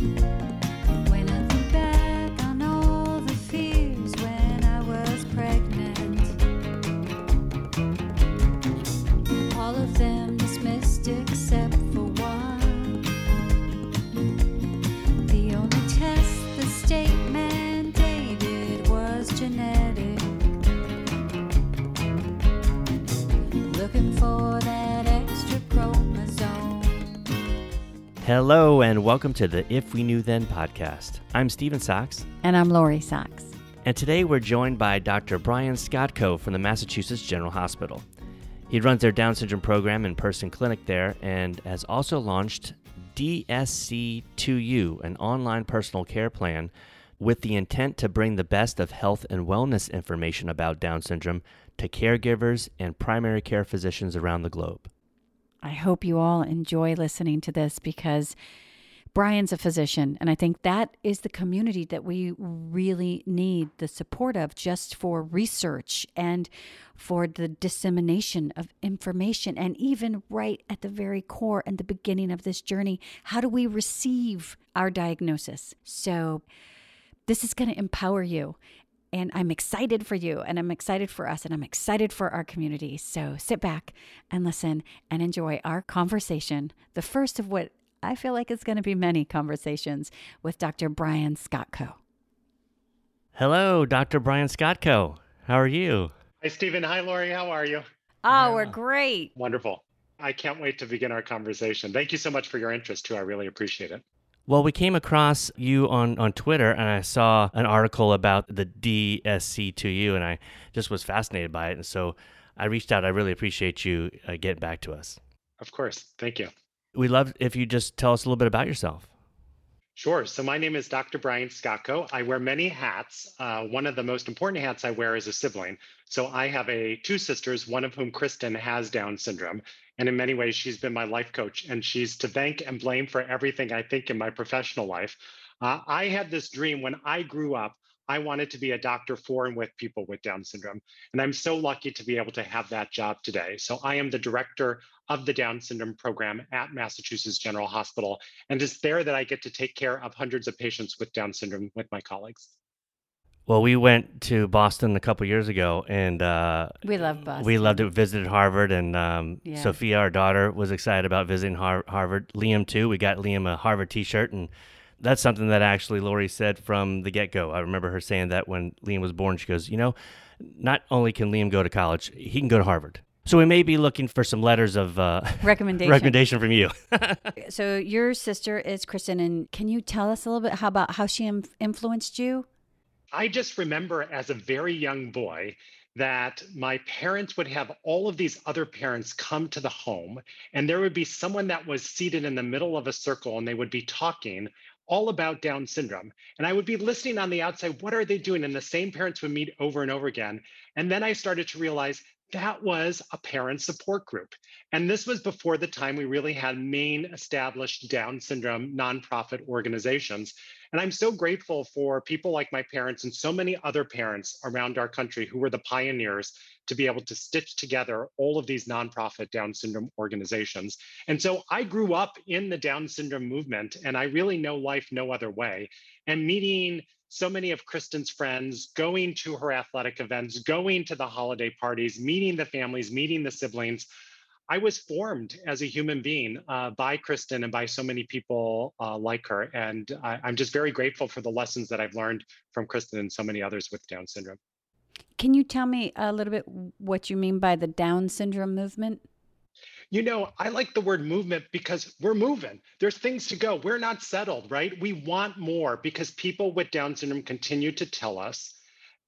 When Hello, and welcome to the If We Knew Then podcast. I'm Stephen Sachs, And I'm Lori Sachs. and today we're joined by Dr. Brian Skotko from the Massachusetts General Hospital. He runs their Down syndrome program in person clinic there and has also launched DSC2U, an online personal care plan with the intent to bring the best of health and wellness information about Down syndrome to caregivers and primary care physicians around the globe. I hope you all enjoy listening to this because Brian's a physician, and I think that is the community that we really need the support of just for research and for the dissemination of information. And even right at the very core and the beginning of this journey, how do we receive our diagnosis? So, this is going to empower you. And I'm excited for you, and I'm excited for us, and I'm excited for our community. So sit back and listen and enjoy our conversation, the first of what I feel like is going to be many conversations with Dr. Brian Skotko. Hello, Dr. Brian Skotko. How are you? Hi, Stephen. Hi, Lori. How are you? Oh, we're great. Wonderful. I can't wait to begin our conversation. Thank you so much for your interest, too. I really appreciate it. Well, we came across you on, on Twitter and I saw an article about the DSC2U and I just was fascinated by it. And so I reached out. I really appreciate you uh, getting back to us. Of course. Thank you. We'd love if you just tell us a little bit about yourself. Sure. So, my name is Dr. Brian Skotko. I wear many hats. Uh, one of the most important hats I wear is a sibling. So, I have a two sisters, one of whom, Kristen, has Down syndrome. And in many ways, she's been my life coach, and she's to thank and blame for everything I think in my professional life. Uh, I had this dream when I grew up. I wanted to be a doctor for and with people with Down syndrome. And I'm so lucky to be able to have that job today. So I am the director of the Down syndrome program at Massachusetts General Hospital. And it's there that I get to take care of hundreds of patients with Down syndrome with my colleagues. Well, we went to Boston a couple years ago and uh, We love Boston. we loved it. Visited Harvard, and um, Yeah. Sophia, our daughter, was excited about visiting Har- Harvard. Liam too. We got Liam a Harvard T-shirt, and that's something that actually Lori said from the get-go. I remember her saying that when Liam was born. She goes, "You know, not only can Liam go to college, he can go to Harvard." So we may be looking for some letters of uh, Recommendation. recommendation from you. So your sister is Kristen, and can you tell us a little bit how about how she inf- influenced you? I just remember as a very young boy that my parents would have all of these other parents come to the home, and there would be someone that was seated in the middle of a circle and they would be talking all about Down syndrome. And I would be listening on the outside, what are they doing? And the same parents would meet over and over again. And then I started to realize that was a parent support group. And this was before the time we really had main established Down syndrome nonprofit organizations. And I'm so grateful for people like my parents and so many other parents around our country who were the pioneers to be able to stitch together all of these nonprofit Down syndrome organizations. And so I grew up in the Down syndrome movement, and I really know life no other way. And meeting so many of Kristen's friends, going to her athletic events, going to the holiday parties, meeting the families, meeting the siblings. I was formed as a human being uh, by Kristen and by so many people uh, like her. And I, I'm just very grateful for the lessons that I've learned from Kristen and so many others with Down syndrome. Can you tell me a little bit what you mean by the Down syndrome movement? You know, I like the word movement because we're moving. There's things to go. We're not settled, right? We want more because people with Down syndrome continue to tell us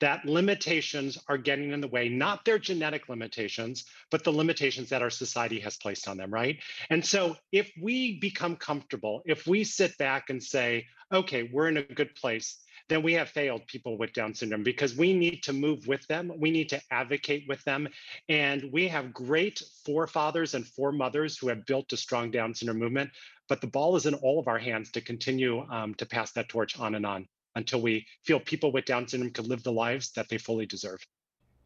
that limitations are getting in the way, not their genetic limitations, but the limitations that our society has placed on them, right? And so if we become comfortable, if we sit back and say, okay, we're in a good place, then we have failed people with Down syndrome because we need to move with them. We need to advocate with them. And we have great forefathers and foremothers who have built a strong Down syndrome movement. But the ball is in all of our hands to continue um, to pass that torch on and on until we feel people with Down syndrome can live the lives that they fully deserve.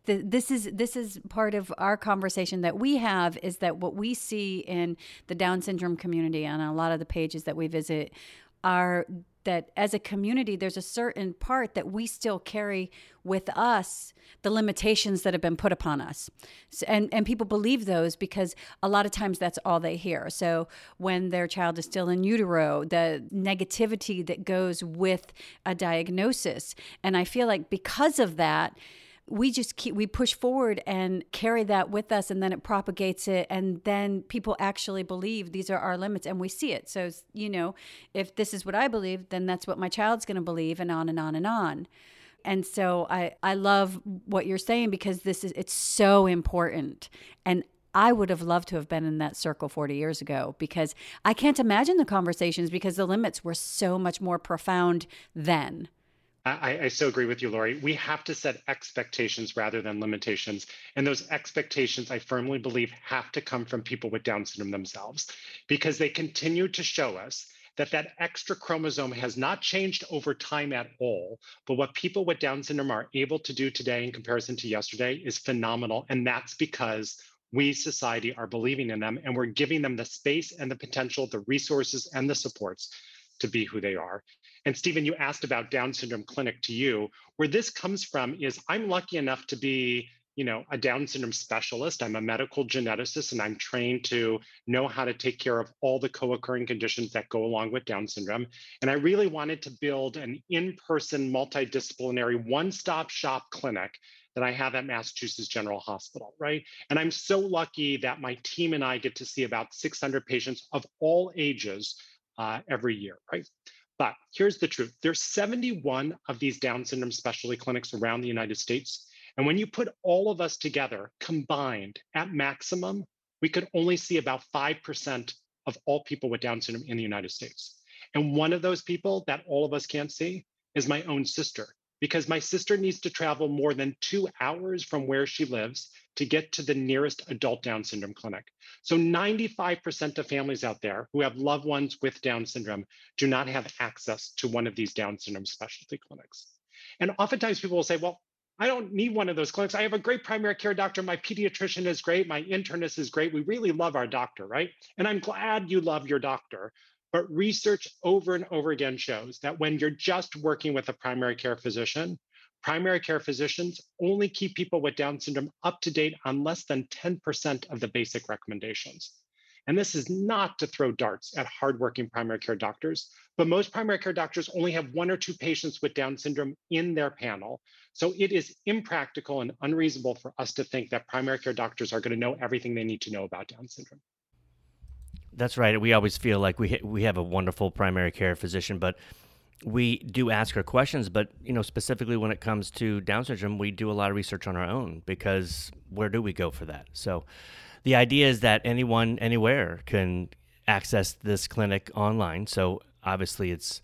Th- This is this is part of our conversation that we have is that what we see in the Down syndrome community on a lot of the pages that we visit are that as a community there's a certain part that we still carry with us the limitations that have been put upon us. So, and and people believe those because a lot of times that's all they hear. So when their child is still in utero the negativity that goes with a diagnosis. And i feel like because of that we just keep we push forward and carry that with us and then it propagates it and then people actually believe these are our limits and we see it. So you know if this is what i believe then that's what my child's going to believe and on and on and on. And so i i love what you're saying because this is it's so important. And I would have loved to have been in that circle 40 years ago because I can't imagine the conversations because the limits were so much more profound then. I, I, so agree with you, Lori. We have to set expectations rather than limitations. And those expectations, I firmly believe, have to come from people with Down syndrome themselves because they continue to show us that that extra chromosome has not changed over time at all. But what people with Down syndrome are able to do today in comparison to yesterday is phenomenal. And that's because we, society, are believing in them and we're giving them the space and the potential, the resources and the supports to be who they are. And Stephen, you asked about Down syndrome clinic to you. Where this comes from is I'm lucky enough to be you know a down syndrome specialist. I'm a medical geneticist and i'm trained to know how to take care of all the co-occurring conditions that go along with down syndrome. And i really wanted to build an in-person multidisciplinary one-stop shop clinic that i have at massachusetts general hospital right? And i'm so lucky that my team and i get to see about 600 patients of all ages uh, every year right but here's the truth there's 71 of these Down syndrome specialty clinics around the United States. And when you put all of us together combined at maximum, we could only see about 5% of all people with Down syndrome in the United States. And one of those people that all of us can't see is my own sister because my sister needs to travel more than two hours from where she lives to get to the nearest adult Down syndrome clinic. So 95% of families out there who have loved ones with Down syndrome do not have access to one of these Down syndrome specialty clinics. And oftentimes people will say, well, I don't need one of those clinics. I have a great primary care doctor. My pediatrician is great. My internist is great. We really love our doctor, right? And I'm glad you love your doctor. But research over and over again shows that when you're just working with a primary care physician, primary care physicians only keep people with Down syndrome up to date on less than 10% of the basic recommendations. And this is not to throw darts at hardworking primary care doctors, but most primary care doctors only have one or two patients with Down syndrome in their panel. So it is impractical and unreasonable for us to think that primary care doctors are going to know everything they need to know about Down syndrome. That's right. We always feel like we we have a wonderful primary care physician, but we do ask her questions. But you know, specifically when it comes to Down syndrome, we do a lot of research on our own because where do we go for that? So, the idea is that anyone, anywhere, can access this clinic online. So obviously, it's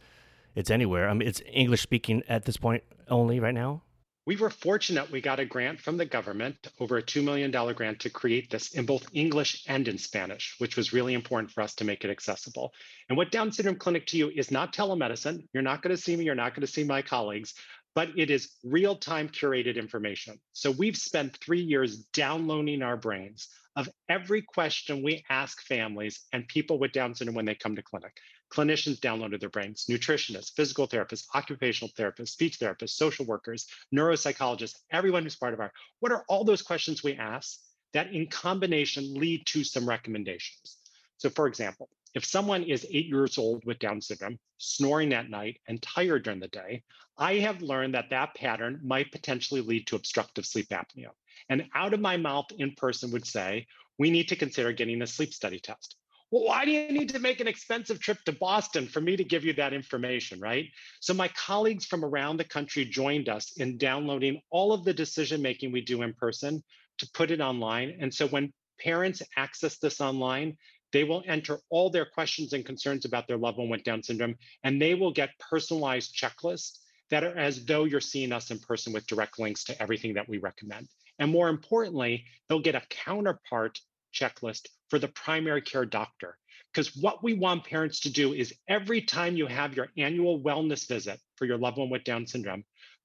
it's anywhere. I mean, it's English speaking at this point only right now. We were fortunate we got a grant from the government, over a $2 million grant to create this in both English and in Spanish, which was really important for us to make it accessible. And what Down Syndrome Clinic to you is not telemedicine. You're not going to see me, you're not going to see my colleagues, but it is real time curated information. So we've spent three years downloading our brains of every question we ask families and people with Down syndrome when they come to clinic. Clinicians downloaded their brains, nutritionists, physical therapists, occupational therapists, speech therapists, social workers, neuropsychologists, everyone who's part of our, what are all those questions we ask that in combination lead to some recommendations? So for example, if someone is eight years old with Down syndrome, snoring at night and tired during the day, I have learned that that pattern might potentially lead to obstructive sleep apnea. And out of my mouth in person would say, we need to consider getting a sleep study test well, why do you need to make an expensive trip to Boston for me to give you that information, right? So my colleagues from around the country joined us in downloading all of the decision making we do in person to put it online. And so when parents access this online, they will enter all their questions and concerns about their loved one with Down syndrome, and they will get personalized checklists that are as though you're seeing us in person with direct links to everything that we recommend. And more importantly, they'll get a counterpart checklist for the primary care doctor. Because what we want parents to do is every time you have your annual wellness visit for your loved one with Down syndrome,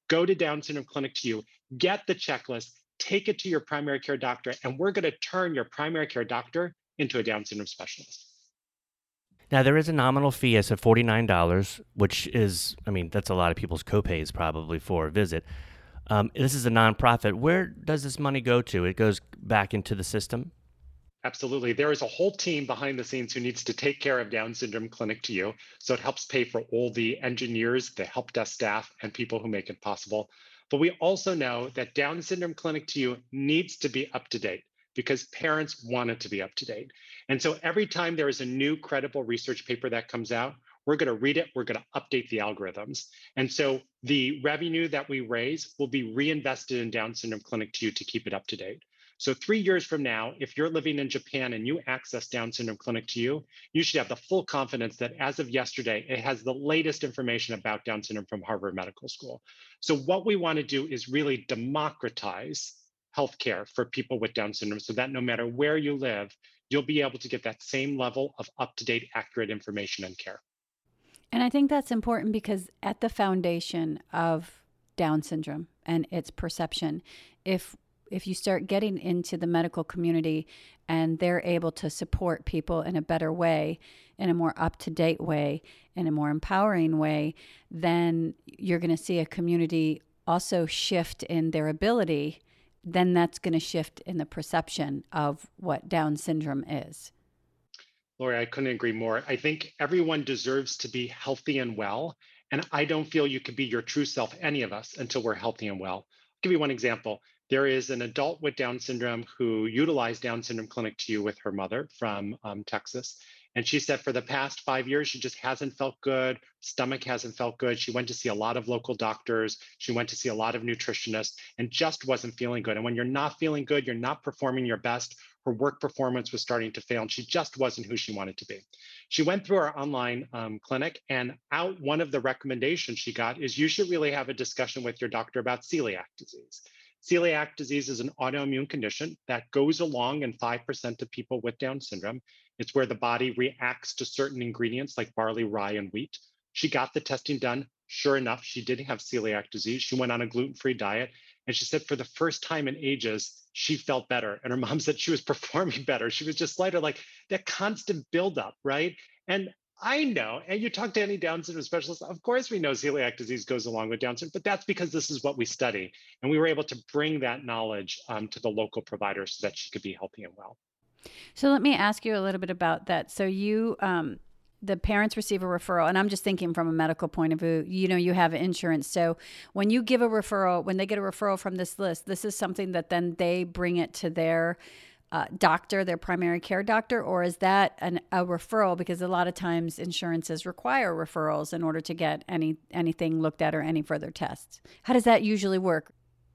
go to Down Syndrome Clinic to you, get the checklist, take it to your primary care doctor, and we're going to turn your primary care doctor into a Down syndrome specialist. Now there is a nominal fee as of forty nine dollars, which is, I mean, that's a lot of people's copays probably for a visit. Um, this is a nonprofit. Where does this money go to? It goes back into the system. Absolutely. There is a whole team behind the scenes who needs to take care of Down Syndrome Clinic to You. So it helps pay for all the engineers, the help desk staff, and people who make it possible. But we also know that Down Syndrome Clinic to You needs to be up to date because parents want it to be up to date. And so every time there is a new credible research paper that comes out, we're going to read it, we're going to update the algorithms. And so the revenue that we raise will be reinvested in Down Syndrome Clinic to You to keep it up to date. So three years from now, if you're living in Japan and you access Down Syndrome Clinic to you, you should have the full confidence that as of yesterday, it has the latest information about Down syndrome from Harvard Medical School. So what we want to do is really democratize healthcare for people with Down syndrome so that no matter where you live, you'll be able to get that same level of up-to-date, accurate information and care. And I think that's important because at the foundation of Down syndrome and its perception, if if you start getting into the medical community and they're able to support people in a better way, in a more up to date way, in a more empowering way, then you're going to see a community also shift in their ability. Then that's going to shift in the perception of what Down syndrome is. Lori, I couldn't agree more. I think everyone deserves to be healthy and well. And I don't feel you can be your true self, any of us, until we're healthy and well. I'll give you one example. There is an adult with Down syndrome who utilized Down Syndrome Clinic to you with her mother from um, Texas. And she said for the past five years, she just hasn't felt good. Stomach hasn't felt good. She went to see a lot of local doctors. She went to see a lot of nutritionists and just wasn't feeling good. And when you're not feeling good, you're not performing your best. Her work performance was starting to fail and she just wasn't who she wanted to be. She went through our online um, clinic and out one of the recommendations she got is you should really have a discussion with your doctor about celiac disease. Celiac disease is an autoimmune condition that goes along in 5% of people with Down syndrome. It's where the body reacts to certain ingredients like barley, rye, and wheat. She got the testing done. Sure enough, she did have celiac disease. She went on a gluten free diet. And she said for the first time in ages, she felt better. And her mom said she was performing better. She was just lighter, like that constant buildup, right? And I know, and you talk to any Down syndrome specialist, of course we know celiac disease goes along with Down syndrome, but that's because this is what we study. And we were able to bring that knowledge um, to the local provider so that she could be healthy and well. So let me ask you a little bit about that. So you, um, the parents receive a referral, and I'm just thinking from a medical point of view, you know, you have insurance. So when you give a referral, when they get a referral from this list, this is something that then they bring it to their uh, doctor, their primary care doctor, or is that an, a referral? Because a lot of times insurances require referrals in order to get any anything looked at or any further tests. How does that usually work?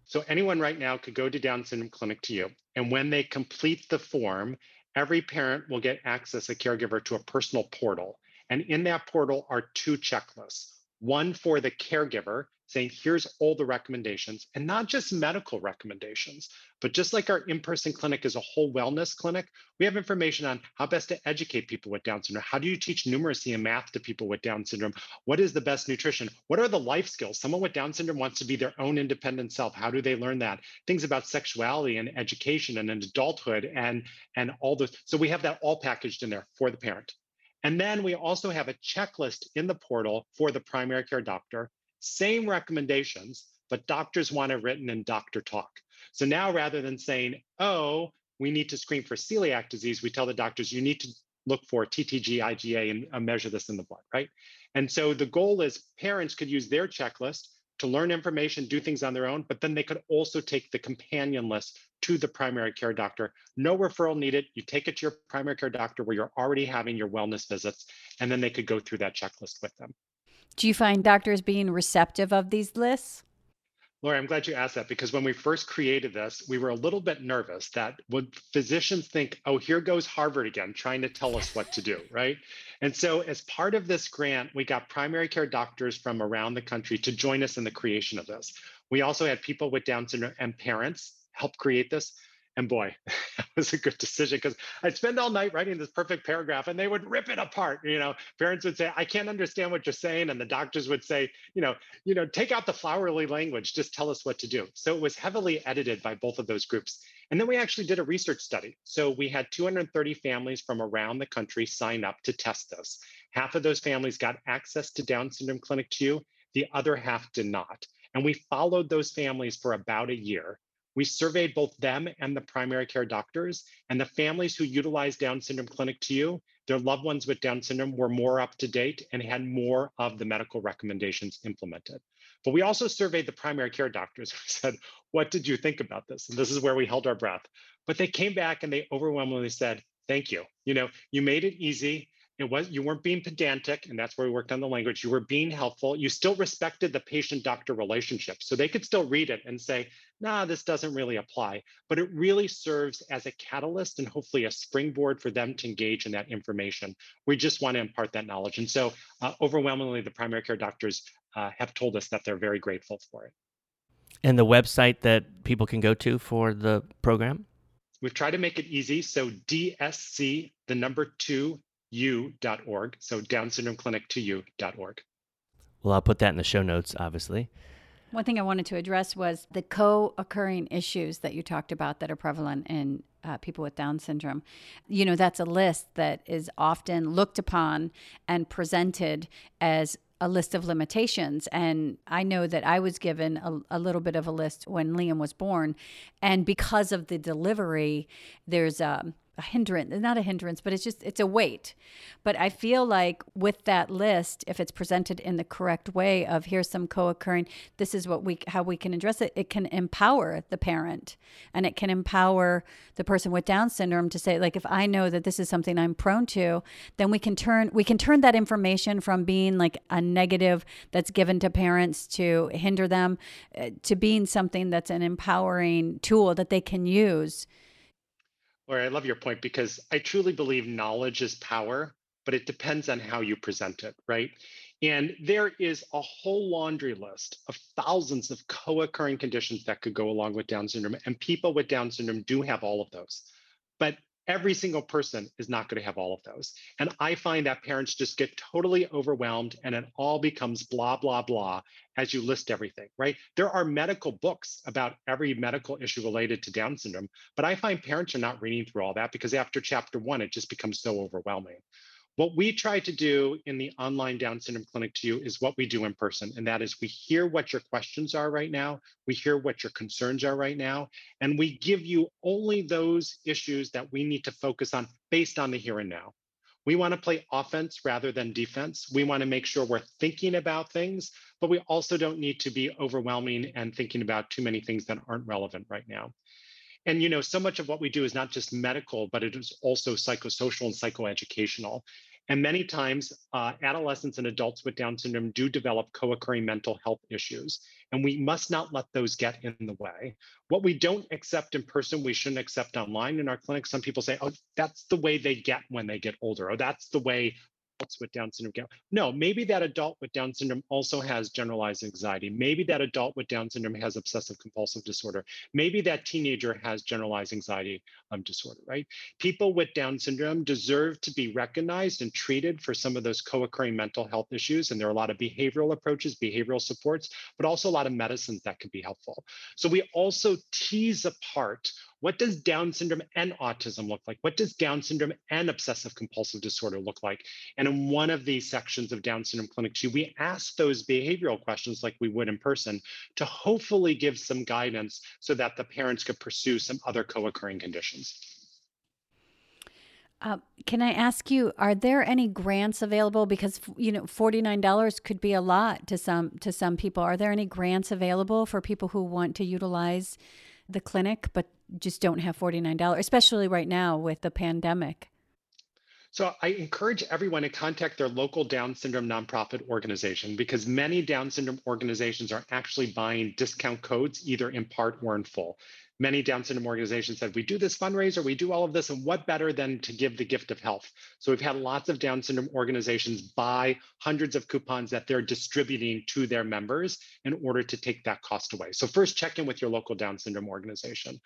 So anyone right now could go to Down Syndrome Clinic to you, and when they complete the form, every parent will get access, a caregiver, to a personal portal. And in that portal are two checklists one for the caregiver saying, here's all the recommendations, and not just medical recommendations, but just like our in person clinic is a whole wellness clinic, we have information on how best to educate people with Down syndrome. How do you teach numeracy and math to people with Down syndrome? What is the best nutrition? What are the life skills? Someone with Down syndrome wants to be their own independent self. How do they learn that? Things about sexuality and education and adulthood and, and all the, so we have that all packaged in there for the parent. And then we also have a checklist in the portal for the primary care doctor same recommendations, but doctors want it written in doctor talk. So now rather than saying, oh, we need to screen for celiac disease, we tell the doctors you need to look for TTG, IgA, and uh, measure this in the blood, right? And so the goal is parents could use their checklist to learn information, do things on their own, but then they could also take the companion list to the primary care doctor. No referral needed. You take it to your primary care doctor where you're already having your wellness visits, and then they could go through that checklist with them. Do you find doctors being receptive of these lists? Lori, I'm glad you asked that because when we first created this, we were a little bit nervous that would physicians think, oh, here goes Harvard again, trying to tell us what to do, right? And so, as part of this grant, we got primary care doctors from around the country to join us in the creation of this. We also had people with Down syndrome and parents help create this. And boy, that was a good decision because I'd spend all night writing this perfect paragraph and they would rip it apart. You know, parents would say, I can't understand what you're saying. And the doctors would say, you know, you know, take out the flowery language, just tell us what to do. So it was heavily edited by both of those groups. And then we actually did a research study. So we had 230 families from around the country sign up to test this. Half of those families got access to Down Syndrome Clinic 2, the other half did not. And we followed those families for about a year. We surveyed both them and the primary care doctors, and the families who utilized Down Syndrome Clinic to you, their loved ones with Down syndrome were more up to date and had more of the medical recommendations implemented. But we also surveyed the primary care doctors who said, What did you think about this? And this is where we held our breath. But they came back and they overwhelmingly said, Thank you. You know, you made it easy it was you weren't being pedantic and that's where we worked on the language. You were being helpful. You still respected the patient doctor relationship. So they could still read it and say nah this doesn't really apply. But it really serves as a catalyst and hopefully a springboard for them to engage in that information. We just want to impart that knowledge. And so uh, overwhelmingly the primary care doctors uh, have told us that they're very grateful for it. And the website that people can go to for the program? We've tried to make it easy. So DSC, the number two, u.org. So Down Syndrome Clinic to you.org. Well, I'll put that in the show notes, obviously. One thing I wanted to address was the co occurring issues that you talked about that are prevalent in uh, people with Down syndrome. You know, that's a list that is often looked upon and presented as a list of limitations. And I know that I was given a, a, little bit of a list when Liam was born. And because of the delivery, there's a um, a hindrance not a hindrance but it's just it's a weight. But i feel like with that list if it's presented in the correct way of here's some co-occurring this is what we how we can address it it can empower the parent. And it can empower the person with down syndrome to say like if i know that this is something i'm prone to then we can turn we can turn that information from being like a negative that's given to parents to hinder them uh, to being something that's an empowering tool that they can use Laura, I love your point because I truly believe knowledge is power, but it depends on how you present it, right? And there is a whole laundry list of thousands of co occurring conditions that could go along with Down syndrome. And people with Down syndrome do have all of those. But every single person is not going to have all of those. And I find that parents just get totally overwhelmed and it all becomes blah, blah, blah as you list everything, right? There are medical books about every medical issue related to Down syndrome, but I find parents are not reading through all that because after chapter one, it just becomes so overwhelming. What we try to do in the online Down syndrome clinic to you is what we do in person. And that is we hear what your questions are right now, we hear what your concerns are right now, and we give you only those issues that we need to focus on based on the here and now. We want to play offense rather than defense. We want to make sure we're thinking about things, but we also don't need to be overwhelming and thinking about too many things that aren't relevant right now. And you know, so much of what we do is not just medical, but it is also psychosocial and psychoeducational. And many times, uh, adolescents and adults with Down syndrome do develop co occurring mental health issues. And we must not let those get in the way. What we don't accept in person, we shouldn't accept online in our clinic. Some people say, oh, that's the way they get when they get older, or that's the way adults with Down syndrome No, maybe that adult with Down syndrome also has generalized anxiety. Maybe that adult with Down syndrome has obsessive compulsive disorder. Maybe that teenager has generalized anxiety um, disorder, right? People with Down syndrome deserve to be recognized and treated for some of those co-occurring mental health issues. And there are a lot of behavioral approaches, behavioral supports, but also a lot of medicines that can be helpful. So we also tease apart what does Down syndrome and autism look like? What does Down syndrome and obsessive compulsive disorder look like? And in one of these sections of Down Syndrome Clinic 2, we ask those behavioral questions like we would in person to hopefully give some guidance so that the parents could pursue some other co occurring conditions. Uh, can I ask you, are there any grants available? Because you know, forty nine dollars could be a lot to some to some people. Are there any grants available for people who want to utilize the clinic but just don't have forty nine dollars, especially right now with the pandemic? So I encourage everyone to contact their local Down syndrome nonprofit organization because many Down syndrome organizations are actually buying discount codes either in part or in full. Many Down syndrome organizations said, we do this fundraiser, we do all of this, and what better than to give the gift of health? So we've had lots of Down syndrome organizations buy hundreds of coupons that they're distributing to their members in order to take that cost away. So first check in with your local Down syndrome organization.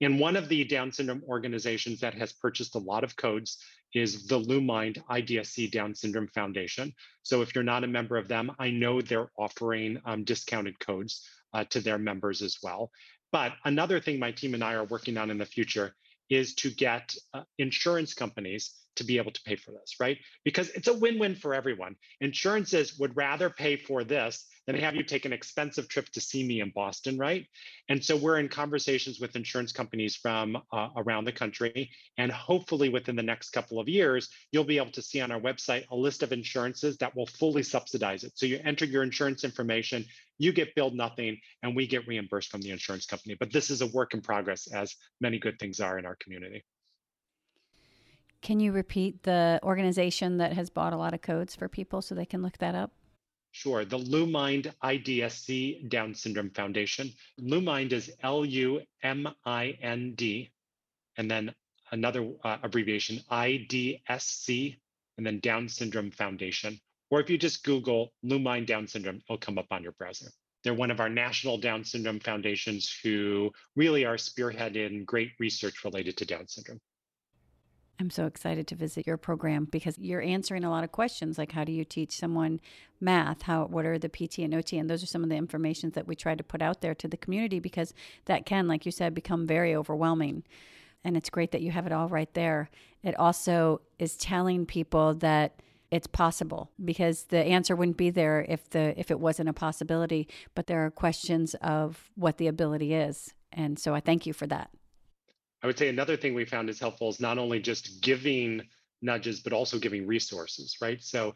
And one of the Down syndrome organizations that has purchased a lot of codes is the LuMind IDSC Down Syndrome Foundation. So if you're not a member of them, I know they're offering um, discounted codes uh, to their members as well. But another thing my team and I are working on in the future is to get uh, insurance companies to be able to pay for this, right? Because it's a win win for everyone. Insurances would rather pay for this than have you take an expensive trip to see me in Boston, right? And so we're in conversations with insurance companies from uh, around the country. And hopefully within the next couple of years, you'll be able to see on our website a list of insurances that will fully subsidize it. So you enter your insurance information, you get billed nothing, and we get reimbursed from the insurance company. But this is a work in progress, as many good things are in our community. Can you repeat the organization that has bought a lot of codes for people so they can look that up? Sure. The LuMind IDSC Down Syndrome Foundation. LuMind is L U M I N D, and then another uh, abbreviation IDSC, and then Down Syndrome Foundation. Or if you just Google LuMind Down Syndrome, it'll come up on your browser. They're one of our national Down syndrome foundations who really are spearheading great research related to Down syndrome. I'm so excited to visit your program because you're answering a lot of questions like how do you teach someone math? How what are the PT and OT? And those are some of the information that we try to put out there to the community because that can, like you said, become very overwhelming. And it's great that you have it all right there. It also is telling people that it's possible because the answer wouldn't be there if the if it wasn't a possibility, but there are questions of what the ability is. And so I thank you for that. I would say another thing we found is helpful is not only just giving nudges, but also giving resources, right? So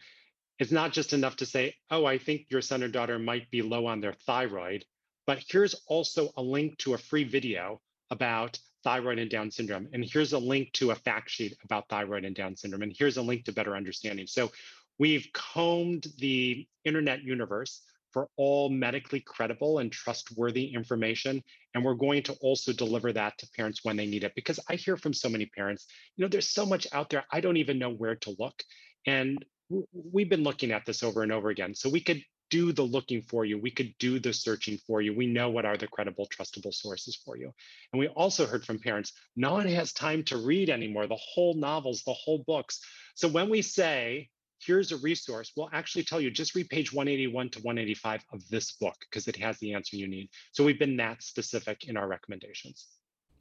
it's not just enough to say, oh, I think your son or daughter might be low on their thyroid, but here's also a link to a free video about thyroid and Down syndrome. And here's a link to a fact sheet about thyroid and Down syndrome. And here's a link to better understanding. So we've combed the internet universe for all medically credible and trustworthy information. And we're going to also deliver that to parents when they need it. Because I hear from so many parents, you know, there's so much out there, I don't even know where to look. And we've been looking at this over and over again. So we could do the looking for you. We could do the searching for you. We know what are the credible, trustable sources for you. And we also heard from parents, no one has time to read anymore, the whole novels, the whole books. So when we say, here's a resource, we'll actually tell you just read page 181 to 185 of this book because it has the answer you need. So we've been that specific in our recommendations.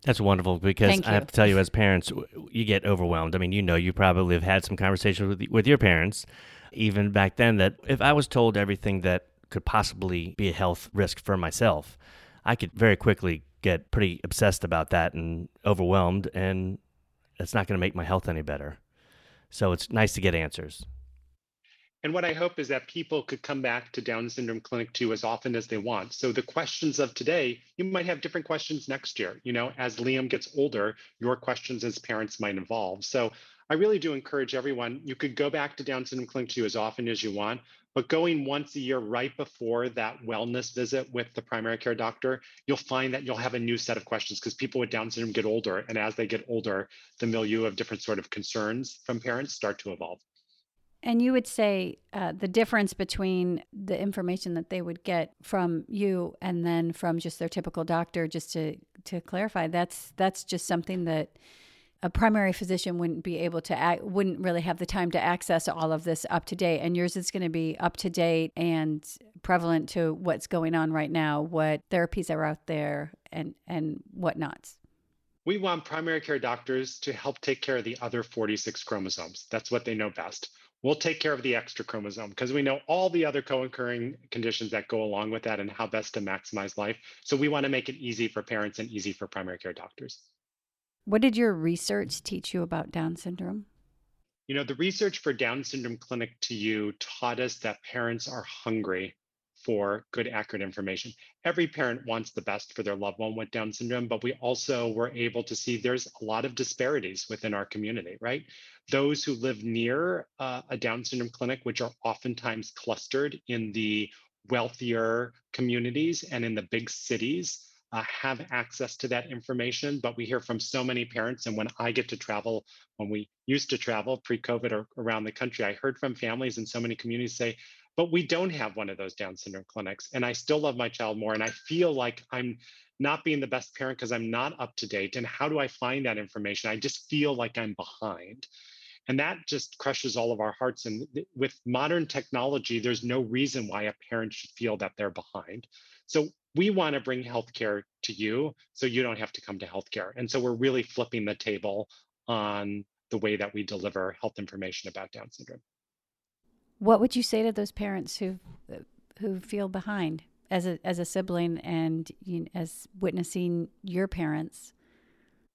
That's wonderful because I have to tell you, as parents, you get overwhelmed. I mean, you know, you probably have had some conversations with with your parents, even back then. That if I was told everything that could possibly be a health risk for myself, I could very quickly get pretty obsessed about that and overwhelmed, and it's not going to make my health any better. So it's nice to get answers. And what I hope is that people could come back to Down Syndrome Clinic 2 as often as they want. So the questions of today, you might have different questions next year. You know, as Liam gets older, your questions as parents might evolve. So I really do encourage everyone, you could go back to Down Syndrome Clinic 2 as often as you want, but going once a year right before that wellness visit with the primary care doctor, you'll find that you'll have a new set of questions because people with Down syndrome get older. And as they get older, the milieu of different sort of concerns from parents start to evolve. And you would say uh, the difference between the information that they would get from you and then from just their typical doctor, just to to clarify, that's that's just something that a primary physician wouldn't be able to act, wouldn't really have the time to access all of this up to date. And yours is going to be up to date and prevalent to what's going on right now, what therapies are out there, and and whatnots we want primary care doctors to help take care of the other 46 chromosomes. That's what they know best. We'll take care of the extra chromosome because we know all the other co occurring conditions that go along with that and how best to maximize life. So we want to make it easy for parents and easy for primary care doctors. What did your research teach you about Down syndrome? You know, the research for Down Syndrome Clinic to you taught us that parents are hungry for good, accurate information. Every parent wants the best for their loved one with Down syndrome, but we also were able to see there's a lot of disparities within our community, right? Those who live near uh, a Down syndrome clinic, which are oftentimes clustered in the wealthier communities and in the big cities, uh, have access to that information. But we hear from so many parents, and when I get to travel, when we used to travel pre COVID or around the country, I heard from families in so many communities say, but we don't have one of those Down syndrome clinics. And I still love my child more. And I feel like I'm not being the best parent because I'm not up to date. And how do I find that information? I just feel like I'm behind. And that just crushes all of our hearts. And with modern technology, there's no reason why a parent should feel that they're behind. So we want to bring healthcare to you so you don't have to come to healthcare. And so we're really flipping the table on the way that we deliver health information about Down syndrome. What would you say to those parents who who feel behind as a as a sibling and you know, as witnessing your parents?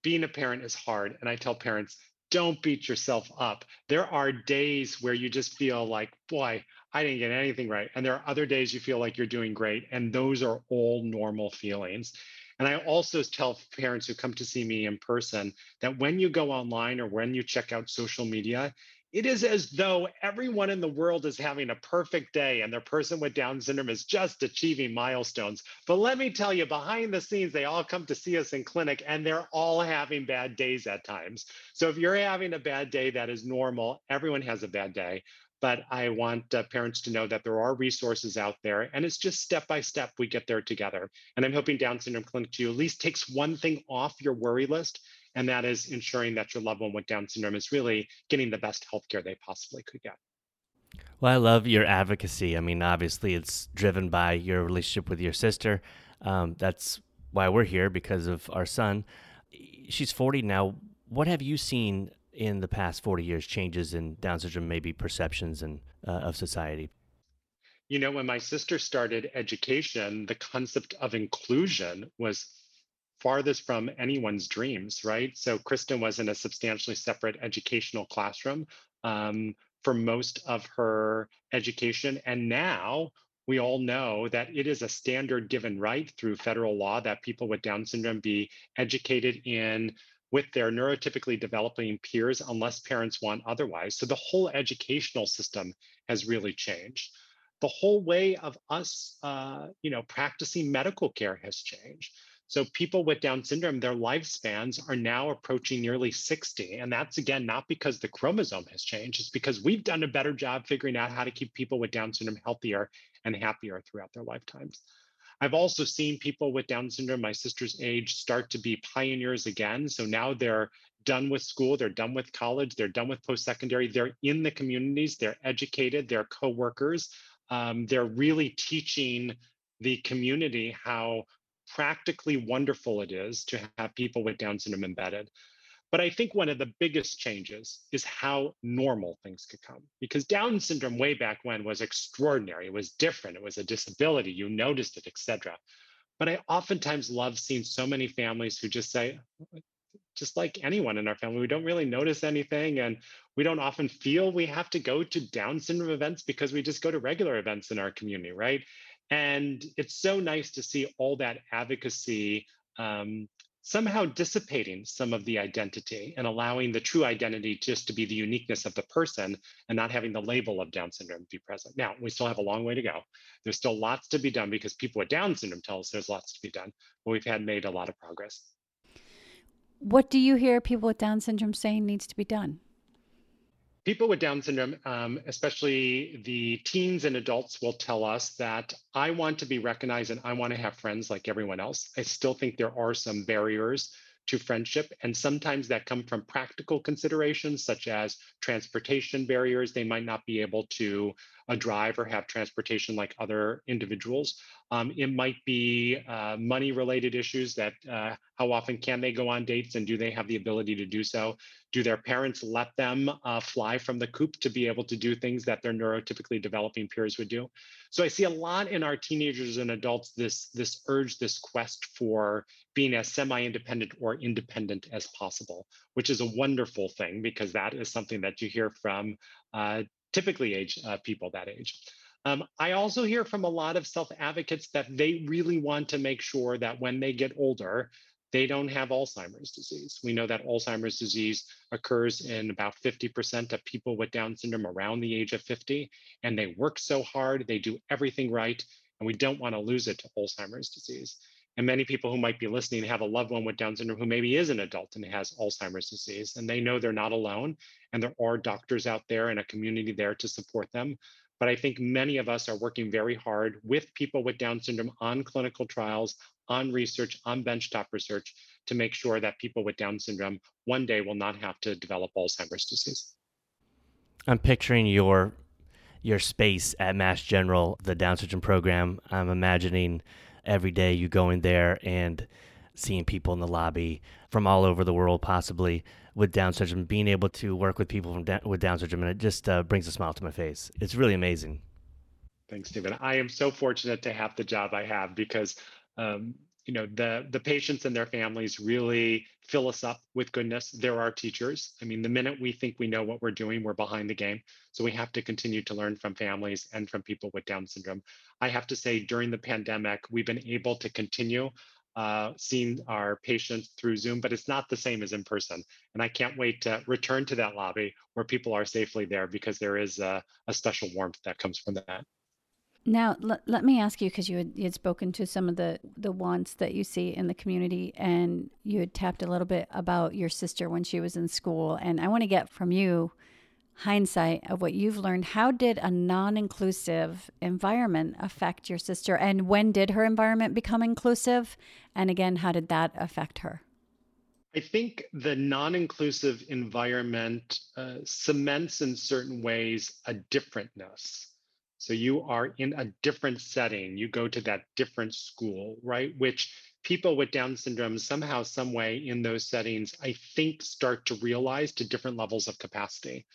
Being a parent is hard, and I tell parents don't beat yourself up. There are days where you just feel like, boy, I didn't get anything right. And there are other days you feel like you're doing great. And those are all normal feelings. And I also tell parents who come to see me in person that when you go online or when you check out social media, it is as though everyone in the world is having a perfect day and their person with Down syndrome is just achieving milestones. But let me tell you, behind the scenes, they all come to see us in clinic and they're all having bad days at times. So if you're having a bad day, that is normal. Everyone has a bad day. But I want uh, parents to know that there are resources out there and it's just step by step we get there together. And I'm hoping Down Syndrome Clinic to at least takes one thing off your worry list and that is ensuring that your loved one with Down syndrome is really getting the best healthcare they possibly could get. Well, I love your advocacy. I mean, obviously, it's driven by your relationship with your sister. Um, that's why we're here because of our son. She's 40 now. What have you seen in the past 40 years changes in Down syndrome, maybe perceptions and uh, of society? You know, when my sister started education, the concept of inclusion was farthest from anyone's dreams, right? So Kristen was in a substantially separate educational classroom um, for most of her education. And now we all know that it is a standard given right through federal law that people with Down syndrome be educated in with their neurotypically developing peers unless parents want otherwise. So the whole educational system has really changed. The whole way of us, uh, you know, practicing medical care has changed. So people with Down syndrome, their lifespans are now approaching nearly 60. And that's again, not because the chromosome has changed, it's because we've done a better job figuring out how to keep people with Down syndrome healthier and happier throughout their lifetimes. I've also seen people with Down syndrome, my sister's age, start to be pioneers again. So now they're done with school, they're done with college, they're done with post secondary, they're in the communities, they're educated, they're co workers. Um, they're really teaching the community how practically wonderful it is to have people with Down syndrome embedded. But I think one of the biggest changes is how normal things could come. Because Down syndrome way back when was extraordinary. It was different. It was a disability. You noticed it, etc. But I oftentimes love seeing so many families who just say, just like anyone in our family, we don't really notice anything. And we don't often feel we have to go to Down syndrome events because we just go to regular events in our community, right? And it's so nice to see all that advocacy um, somehow dissipating some of the identity and allowing the true identity just to be the uniqueness of the person and not having the label of Down syndrome be present. Now, we still have a long way to go. There's still lots to be done because people with Down syndrome tell us there's lots to be done, but we've had made a lot of progress. What do you hear people with Down syndrome saying needs to be done? People with Down syndrome, um, especially the teens and adults, will tell us that I want to be recognized and I want to have friends like everyone else. I still think there are some barriers to friendship, and sometimes that come from practical considerations such as transportation barriers. They might not be able to uh, drive or have transportation like other individuals. Um, it might be uh, money related issues that uh, how often can they go on dates and do they have the ability to do so? Do their parents let them uh, fly from the coop to be able to do things that their neurotypically developing peers would do? So I see a lot in our teenagers and adults this, this urge, this quest for being as semi-independent or independent as possible, which is a wonderful thing because that is something that you hear from uh, typically age uh, people that age. Um, I also hear from a lot of self advocates that they really want to make sure that when they get older, they don't have Alzheimer's disease. We know that Alzheimer's disease occurs in about 50% of people with Down syndrome around the age of 50, and they work so hard, they do everything right, and we don't want to lose it to Alzheimer's disease. And many people who might be listening have a loved one with Down syndrome who maybe is an adult and has Alzheimer's disease, and they know they're not alone. And there are doctors out there and a community there to support them. But I think many of us are working very hard with people with Down syndrome on clinical trials, on research, on benchtop research to make sure that people with Down syndrome one day will not have to develop Alzheimer's disease. I'm picturing your your space at Mass General, the Down syndrome program. I'm imagining every day you going there and seeing people in the lobby from all over the world, possibly with Down syndrome, being able to work with people from with Down syndrome, and it just uh, brings a smile to my face. It's really amazing. Thanks, Stephen. I am so fortunate to have the job I have because um, you know the the patients and their families really fill us up with goodness. They're our teachers. I mean the minute we think we know what we're doing we're behind the game. So we have to continue to learn from families and from people with down syndrome. I have to say during the pandemic we've been able to continue uh, seeing our patients through zoom but it's not the same as in person. And i can't wait to return to that lobby where people are safely there because there is a, a special warmth that comes from that Now, let, let me ask you because you had, you had spoken to some of the, the wants that you see in the community, and you had tapped a little bit about your sister when she was in school. And I want to get from you hindsight of what you've learned. How did a non inclusive environment affect your sister? And when did her environment become inclusive? And again, how did that affect her? I think the non inclusive environment uh, cements in certain ways a differentness. So you are in a different setting, you go to that different school, right? Which people with Down syndrome, somehow, some way in those settings, I think start to realize to different levels of capacity.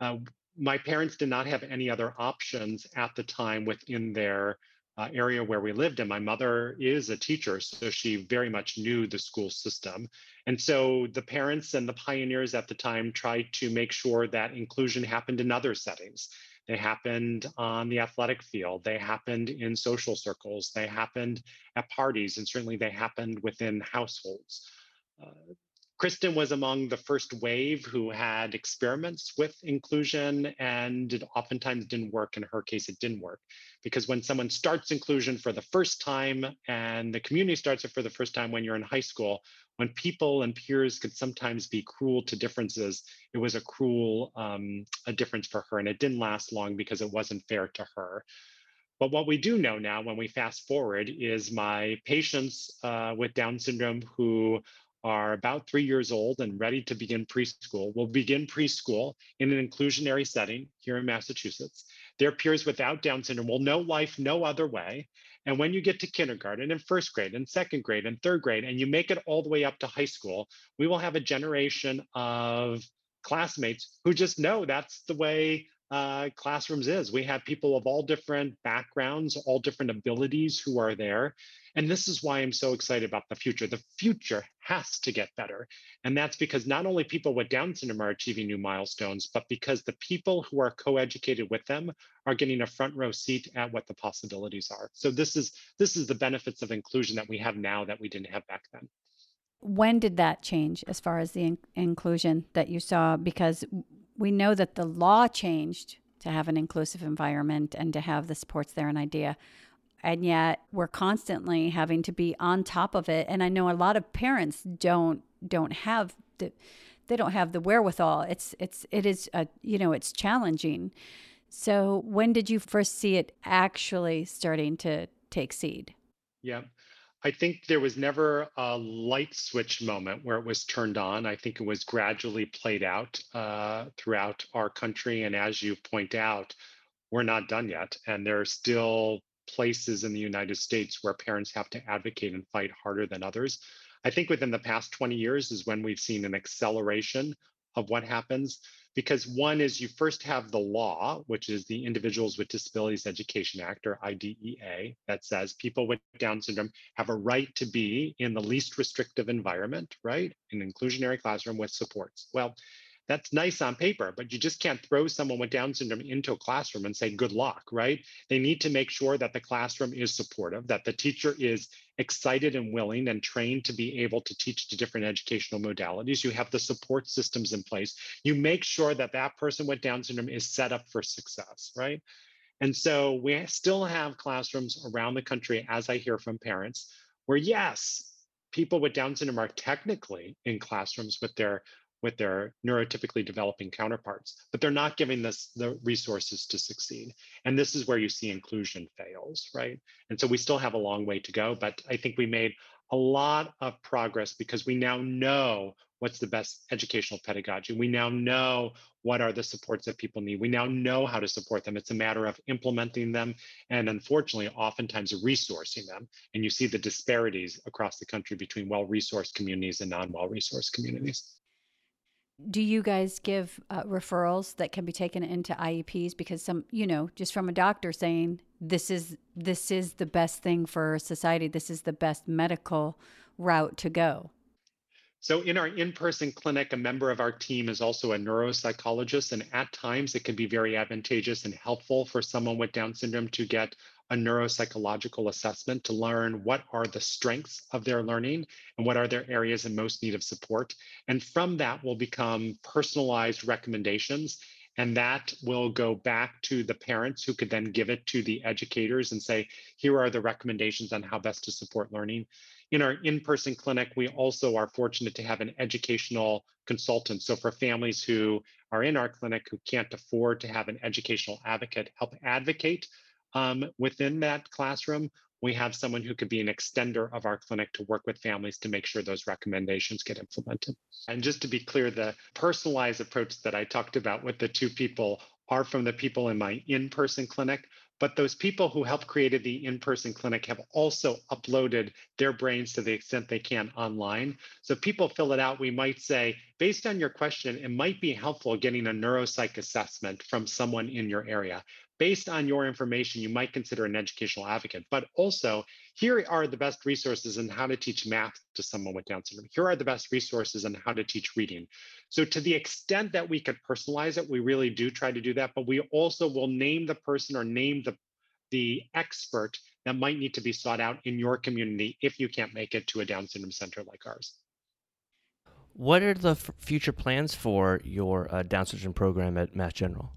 Uh, my parents did not have any other options at the time within their uh, area where we lived. And my mother is a teacher, so she very much knew the school system. And so the parents and the pioneers at the time tried to make sure that inclusion happened in other settings. They happened on the athletic field. They happened in social circles. They happened at parties, and certainly they happened within households. Uh, Kristen was among the first wave who had experiments with inclusion, and it oftentimes didn't work. In her case, it didn't work because when someone starts inclusion for the first time and the community starts it for the first time when you're in high school, when people and peers could sometimes be cruel to differences, it was a cruel um, a difference for her, and it didn't last long because it wasn't fair to her. But what we do know now, when we fast forward, is my patients uh, with Down syndrome who are about three years old and ready to begin preschool will begin preschool in an inclusionary setting here in Massachusetts. Their peers without Down syndrome will know life no other way. And when you get to kindergarten and first grade and second grade and third grade, and you make it all the way up to high school, we will have a generation of classmates who just know that's the way uh, classrooms is. We have people of all different backgrounds, all different abilities who are there. And this is why I'm so excited about the future. The future has to get better. And that's because not only people with Down syndrome are achieving new milestones, but because the people who are co-educated with them are getting a front row seat at what the possibilities are. So this is this is the benefits of inclusion that we have now that we didn't have back then. When did that change as far as the in- inclusion that you saw? Because we know that the law changed to have an inclusive environment and to have the supports there and idea. And yet we're constantly having to be on top of it. And i know a lot of parents don't don't have the they don't have the wherewithal. It's it's it is a you know it's challenging. So when did you first see it actually starting to take seed? Yeah I think there was never a light switch moment where it was turned on. I think it was gradually played out uh, throughout our country. And as you point out, we're not done yet. And there are still places in the United States where parents have to advocate and fight harder than others. I think within the past 20 years is when we've seen an acceleration of what happens because one is you first have the law, which is the Individuals with Disabilities Education Act, or IDEA, that says people with Down syndrome have a right to be in the least restrictive environment, right? An inclusionary classroom with supports. Well, that's nice on paper, but you just can't throw someone with Down syndrome into a classroom and say, good luck, right? They need to make sure that the classroom is supportive, that the teacher is excited and willing and trained to be able to teach the different educational modalities. You have the support systems in place. You make sure that that person with Down syndrome is set up for success, right? And so we still have classrooms around the country, as I hear from parents, where yes, people with Down syndrome are technically in classrooms with their with their neurotypically developing counterparts, but they're not giving this the resources to succeed. And this is where you see inclusion fails, right? And so we still have a long way to go, but I think we made a lot of progress because we now know what's the best educational pedagogy. We now know what are the supports that people need. We now know how to support them. It's a matter of implementing them and unfortunately, oftentimes resourcing them. And you see the disparities across the country between well-resourced communities and non-well-resourced communities. Do you guys give uh, referrals that can be taken into IEPs? Because some, you know, just from a doctor saying this is this is the best thing for society. This is the best medical route to go. So in our in-person clinic, a member of our team is also a neuropsychologist, and at times it can be very advantageous and helpful for someone with Down syndrome to get a neuropsychological assessment to learn what are the strengths of their learning and what are their areas in most need of support. And from that will become personalized recommendations and that will go back to the parents who could then give it to the educators and say, here are the recommendations on how best to support learning. In our in-person clinic, we also are fortunate to have an educational consultant. So for families who are in our clinic who can't afford to have an educational advocate help advocate um, within that classroom, we have someone who could be an extender of our clinic to work with families to make sure those recommendations get implemented. And just to be clear, the personalized approach that I talked about with the two people are from the people in my in-person clinic, but those people who helped created the in-person clinic have also uploaded their brains to the extent they can online. So people fill it out, we might say, based on your question, it might be helpful getting a neuropsych assessment from someone in your area based on your information, you might consider an educational advocate. But also, here are the best resources on how to teach math to someone with Down syndrome. Here are the best resources on how to teach reading. So to the extent that we could personalize it, we really do try to do that, but we also will name the person or name the, the expert that might need to be sought out in your community if you can't make it to a Down syndrome center like ours. What are the f- future plans for your uh, Down syndrome program at Mass General?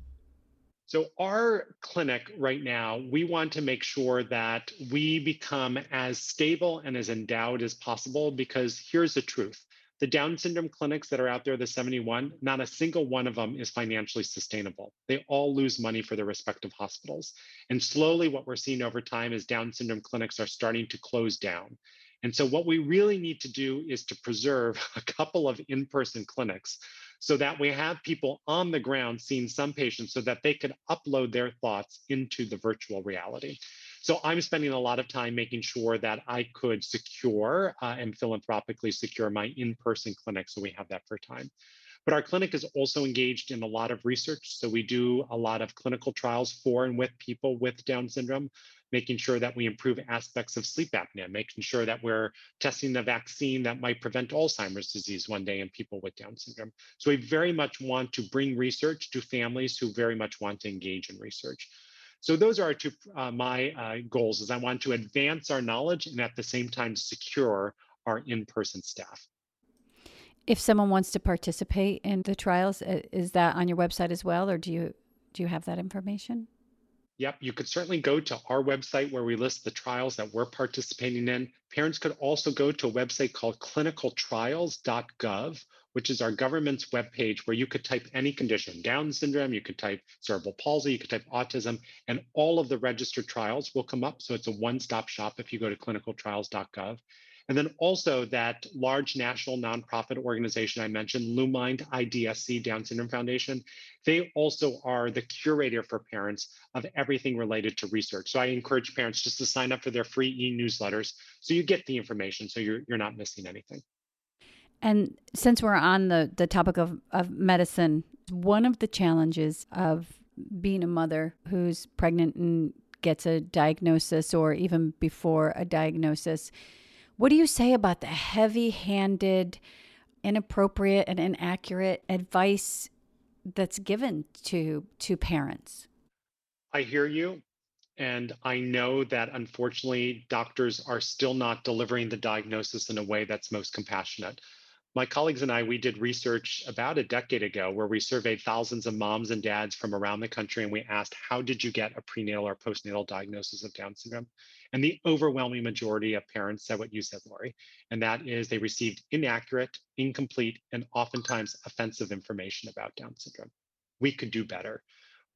So, our clinic right now, we want to make sure that we become as stable and as endowed as possible because here's the truth the Down syndrome clinics that are out there, the 71, not a single one of them is financially sustainable. They all lose money for their respective hospitals. And slowly, what we're seeing over time is Down syndrome clinics are starting to close down. And so, what we really need to do is to preserve a couple of in person clinics so that we have people on the ground seeing some patients so that they could upload their thoughts into the virtual reality. So I'm spending a lot of time making sure that I could secure uh, and philanthropically secure my in-person clinic so we have that for time. But our clinic is also engaged in a lot of research. So we do a lot of clinical trials for and with people with Down syndrome making sure that we improve aspects of sleep apnea, making sure that we're testing the vaccine that might prevent Alzheimer's disease one day in people with Down syndrome. So we very much want to bring research to families who very much want to engage in research. So those are two uh, my uh, goals is I want to advance our knowledge and at the same time secure our in-person staff. If someone wants to participate in the trials, is that on your website as well, or do you do you have that information? Yep, you could certainly go to our website where we list the trials that we're participating in. Parents could also go to a website called clinicaltrials.gov, which is our government's webpage where you could type any condition, Down syndrome, you could type cerebral palsy, you could type autism, and all of the registered trials will come up. So it's a one-stop shop if you go to clinicaltrials.gov. And then also that large national nonprofit organization I mentioned, Lumind IDSC Down Syndrome Foundation, they also are the curator for parents of everything related to research. So I encourage parents just to sign up for their free e-newsletters so you get the information so you're, you're not missing anything. And since we're on the, the topic of, of medicine, one of the challenges of being a mother who's pregnant and gets a diagnosis or even before a diagnosis what do you say about the heavy handed, inappropriate, and inaccurate advice that's given to, to parents? I hear you. And I know that unfortunately, doctors are still not delivering the diagnosis in a way that's most compassionate. my colleagues and I, we did research about a decade ago where we surveyed thousands of moms and dads from around the country and we asked, how did you get a prenatal or postnatal diagnosis of Down syndrome? And the overwhelming majority of parents said what you said, Lori, and that is they received inaccurate, incomplete, and oftentimes offensive information about Down syndrome. We could do better.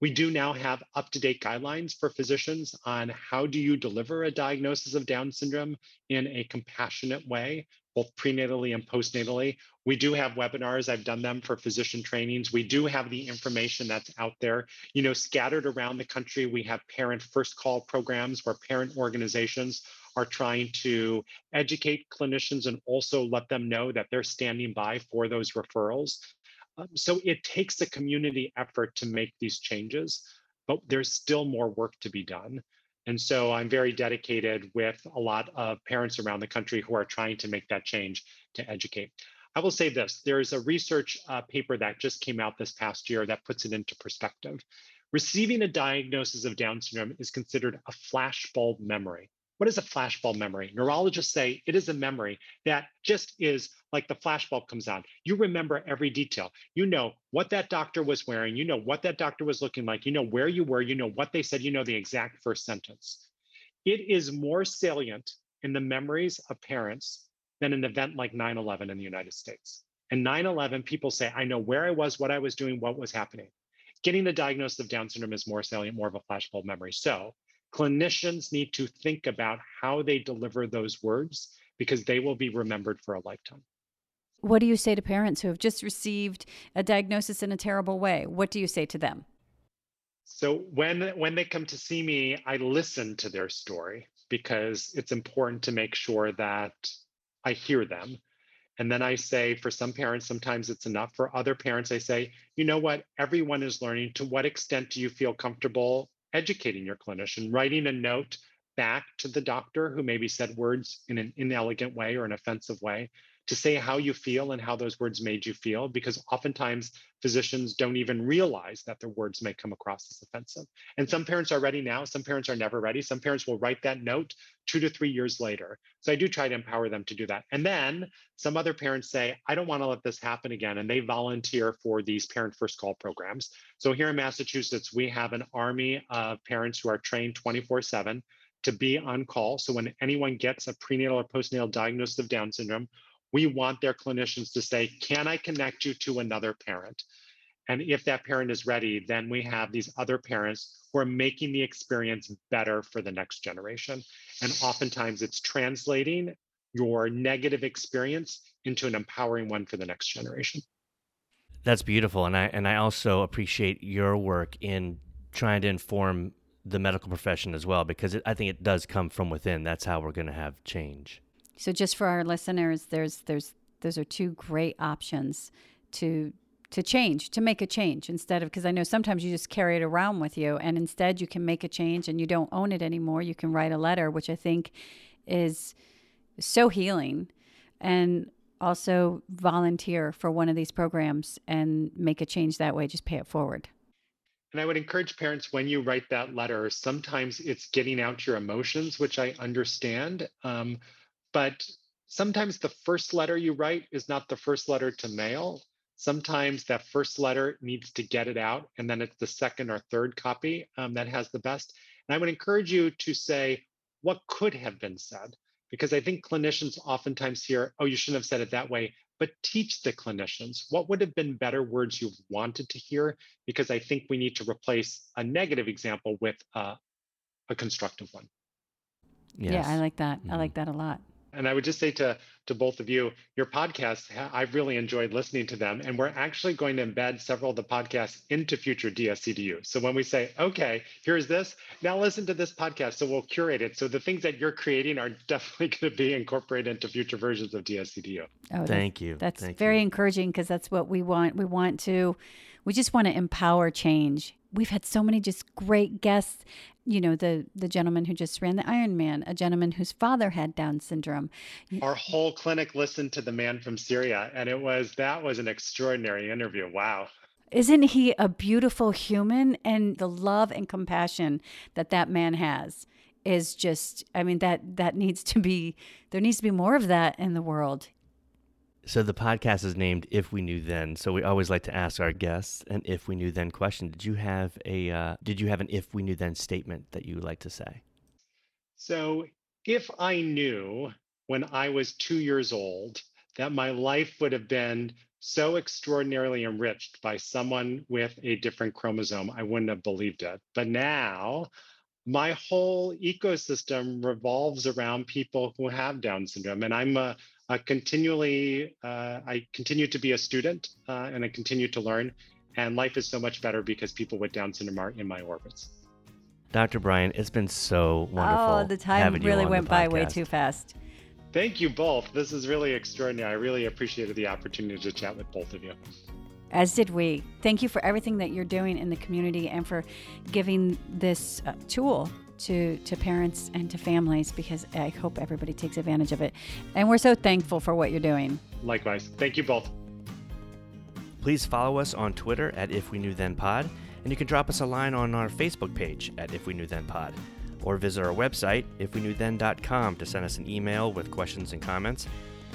We do now have up-to-date guidelines for physicians on how do you deliver a diagnosis of Down syndrome in a compassionate way, both prenatally and postnatally. We do have webinars. I've done them for physician trainings. We do have the information that's out there. You know, scattered around the country, we have parent first call programs where parent organizations are trying to educate clinicians and also let them know that they're standing by for those referrals. Um, so it takes a community effort to make these changes, but there's still more work to be done. And so I'm very dedicated with a lot of parents around the country who are trying to make that change to educate. I will say this there's a research uh, paper that just came out this past year that puts it into perspective. Receiving a diagnosis of Down syndrome is considered a flashbulb memory. What is a flashbulb memory? Neurologists say it is a memory that just is like the flashbulb comes on. You remember every detail. You know what that doctor was wearing. You know what that doctor was looking like. You know where you were. You know what they said. You know the exact first sentence. It is more salient in the memories of parents than an event like 9 11 in the United States. And 9 11, people say, I know where I was, what I was doing, what was happening. Getting the diagnosis of Down syndrome is more salient, more of a flashbulb memory. So clinicians need to think about how they deliver those words because they will be remembered for a lifetime. What do you say to parents who have just received a diagnosis in a terrible way? What do you say to them? So when when they come to see me, I listen to their story because it's important to make sure that I hear them. And then I say, for some parents, sometimes it's enough. For other parents, I say, you know what? Everyone is learning. To what extent do you feel comfortable educating your clinician, writing a note back to the doctor who maybe said words in an inelegant way or an offensive way to say how you feel and how those words made you feel, because oftentimes physicians don't even realize that their words may come across as offensive. And some parents are ready now, some parents are never ready. Some parents will write that note two to three years later. So I do try to empower them to do that. And then some other parents say, I don't want to let this happen again. And they volunteer for these parent first call programs. So here in Massachusetts, we have an army of parents who are trained 24 7 to be on call. So when anyone gets a prenatal or postnatal diagnosis of Down syndrome, we want their clinicians to say, Can I connect you to another parent? And if that parent is ready, then we have these other parents who are making the experience better for the next generation. And oftentimes it's translating your negative experience into an empowering one for the next generation. That's beautiful. And I and I also appreciate your work in trying to inform the medical profession as well, because it, I think it does come from within. That's how we're going to have change. So just for our listeners, there's there's those are two great options to to change, to make a change instead of because I know sometimes you just carry it around with you and instead you can make a change and you don't own it anymore. You can write a letter, which I think is so healing and also volunteer for one of these programs and make a change that way, just pay it forward. And I would encourage parents when you write that letter, sometimes it's getting out your emotions, which I understand. Um, but sometimes the first letter you write is not the first letter to mail. Sometimes that first letter needs to get it out, and then it's the second or third copy um, that has the best. And I would encourage you to say, what could have been said? Because I think clinicians oftentimes hear, oh, you shouldn't have said it that way, but teach the clinicians what would have been better words you've wanted to hear, because I think we need to replace a negative example with uh, a constructive one. Yes. Yeah, I like that. Mm-hmm. I like that a lot. And I would just say to, to both of you, your podcasts, I've really enjoyed listening to them. And we're actually going to embed several of the podcasts into future DSC2U. So when we say, okay, here's this, now listen to this podcast. So we'll curate it. So the things that you're creating are definitely going to be incorporated into future versions of DSCDU. Oh, Thank you. That's Thank very you. encouraging because that's what we want. We want to, we just want to empower change we've had so many just great guests you know the the gentleman who just ran the Ironman, a gentleman whose father had Down syndrome. Our whole clinic listened to the man from Syria, and it was that was an extraordinary interview. Wow. Isn't he a beautiful human? And the love and compassion that that man has is just, I mean, that that needs to be there needs to be more of that in the world. So the podcast is named "If We Knew Then." So we always like to ask our guests an "If We Knew Then" question. Did you have a uh, Did you have an "If We Knew Then" statement that you like to say? So, if I knew when I was two years old that my life would have been so extraordinarily enriched by someone with a different chromosome, I wouldn't have believed it. But now, my whole ecosystem revolves around people who have Down syndrome, and I'm a I continually, uh, I continue to be a student uh, and I continue to learn. And life is so much better because people with Down syndrome are in my orbits. Dr. Brian, it's been so wonderful. Oh, the time having you really went by way too fast. Thank you both. This is really extraordinary. I really appreciated the opportunity to chat with both of you. As did we. Thank you for everything that you're doing in the community and for giving this uh, tool to to parents and to families because I hope everybody takes advantage of it. And we're so thankful for what you're doing. Likewise. Thank you both. Please follow us on Twitter at If We Knew Then Pod, and you can drop us a line on our Facebook page at If We Knew Then Pod, or visit our website ifweknewthen.com to send us an email with questions and comments.